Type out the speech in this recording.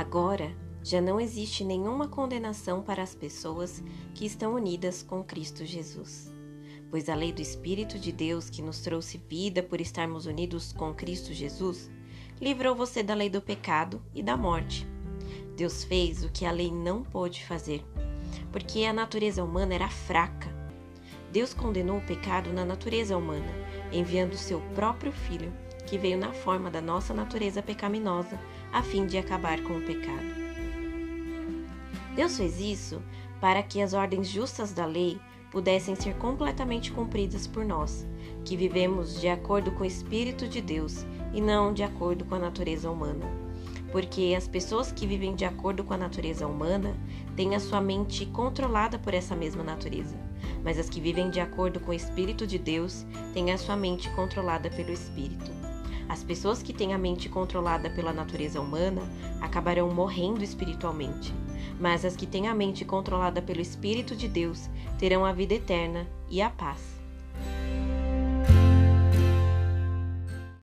Agora, já não existe nenhuma condenação para as pessoas que estão unidas com Cristo Jesus. Pois a lei do Espírito de Deus, que nos trouxe vida por estarmos unidos com Cristo Jesus, livrou você da lei do pecado e da morte. Deus fez o que a lei não pôde fazer, porque a natureza humana era fraca. Deus condenou o pecado na natureza humana, enviando seu próprio Filho, que veio na forma da nossa natureza pecaminosa, a fim de acabar com o pecado. Deus fez isso para que as ordens justas da lei pudessem ser completamente cumpridas por nós, que vivemos de acordo com o Espírito de Deus e não de acordo com a natureza humana. Porque as pessoas que vivem de acordo com a natureza humana têm a sua mente controlada por essa mesma natureza, mas as que vivem de acordo com o Espírito de Deus têm a sua mente controlada pelo Espírito. As pessoas que têm a mente controlada pela natureza humana acabarão morrendo espiritualmente, mas as que têm a mente controlada pelo Espírito de Deus terão a vida eterna e a paz.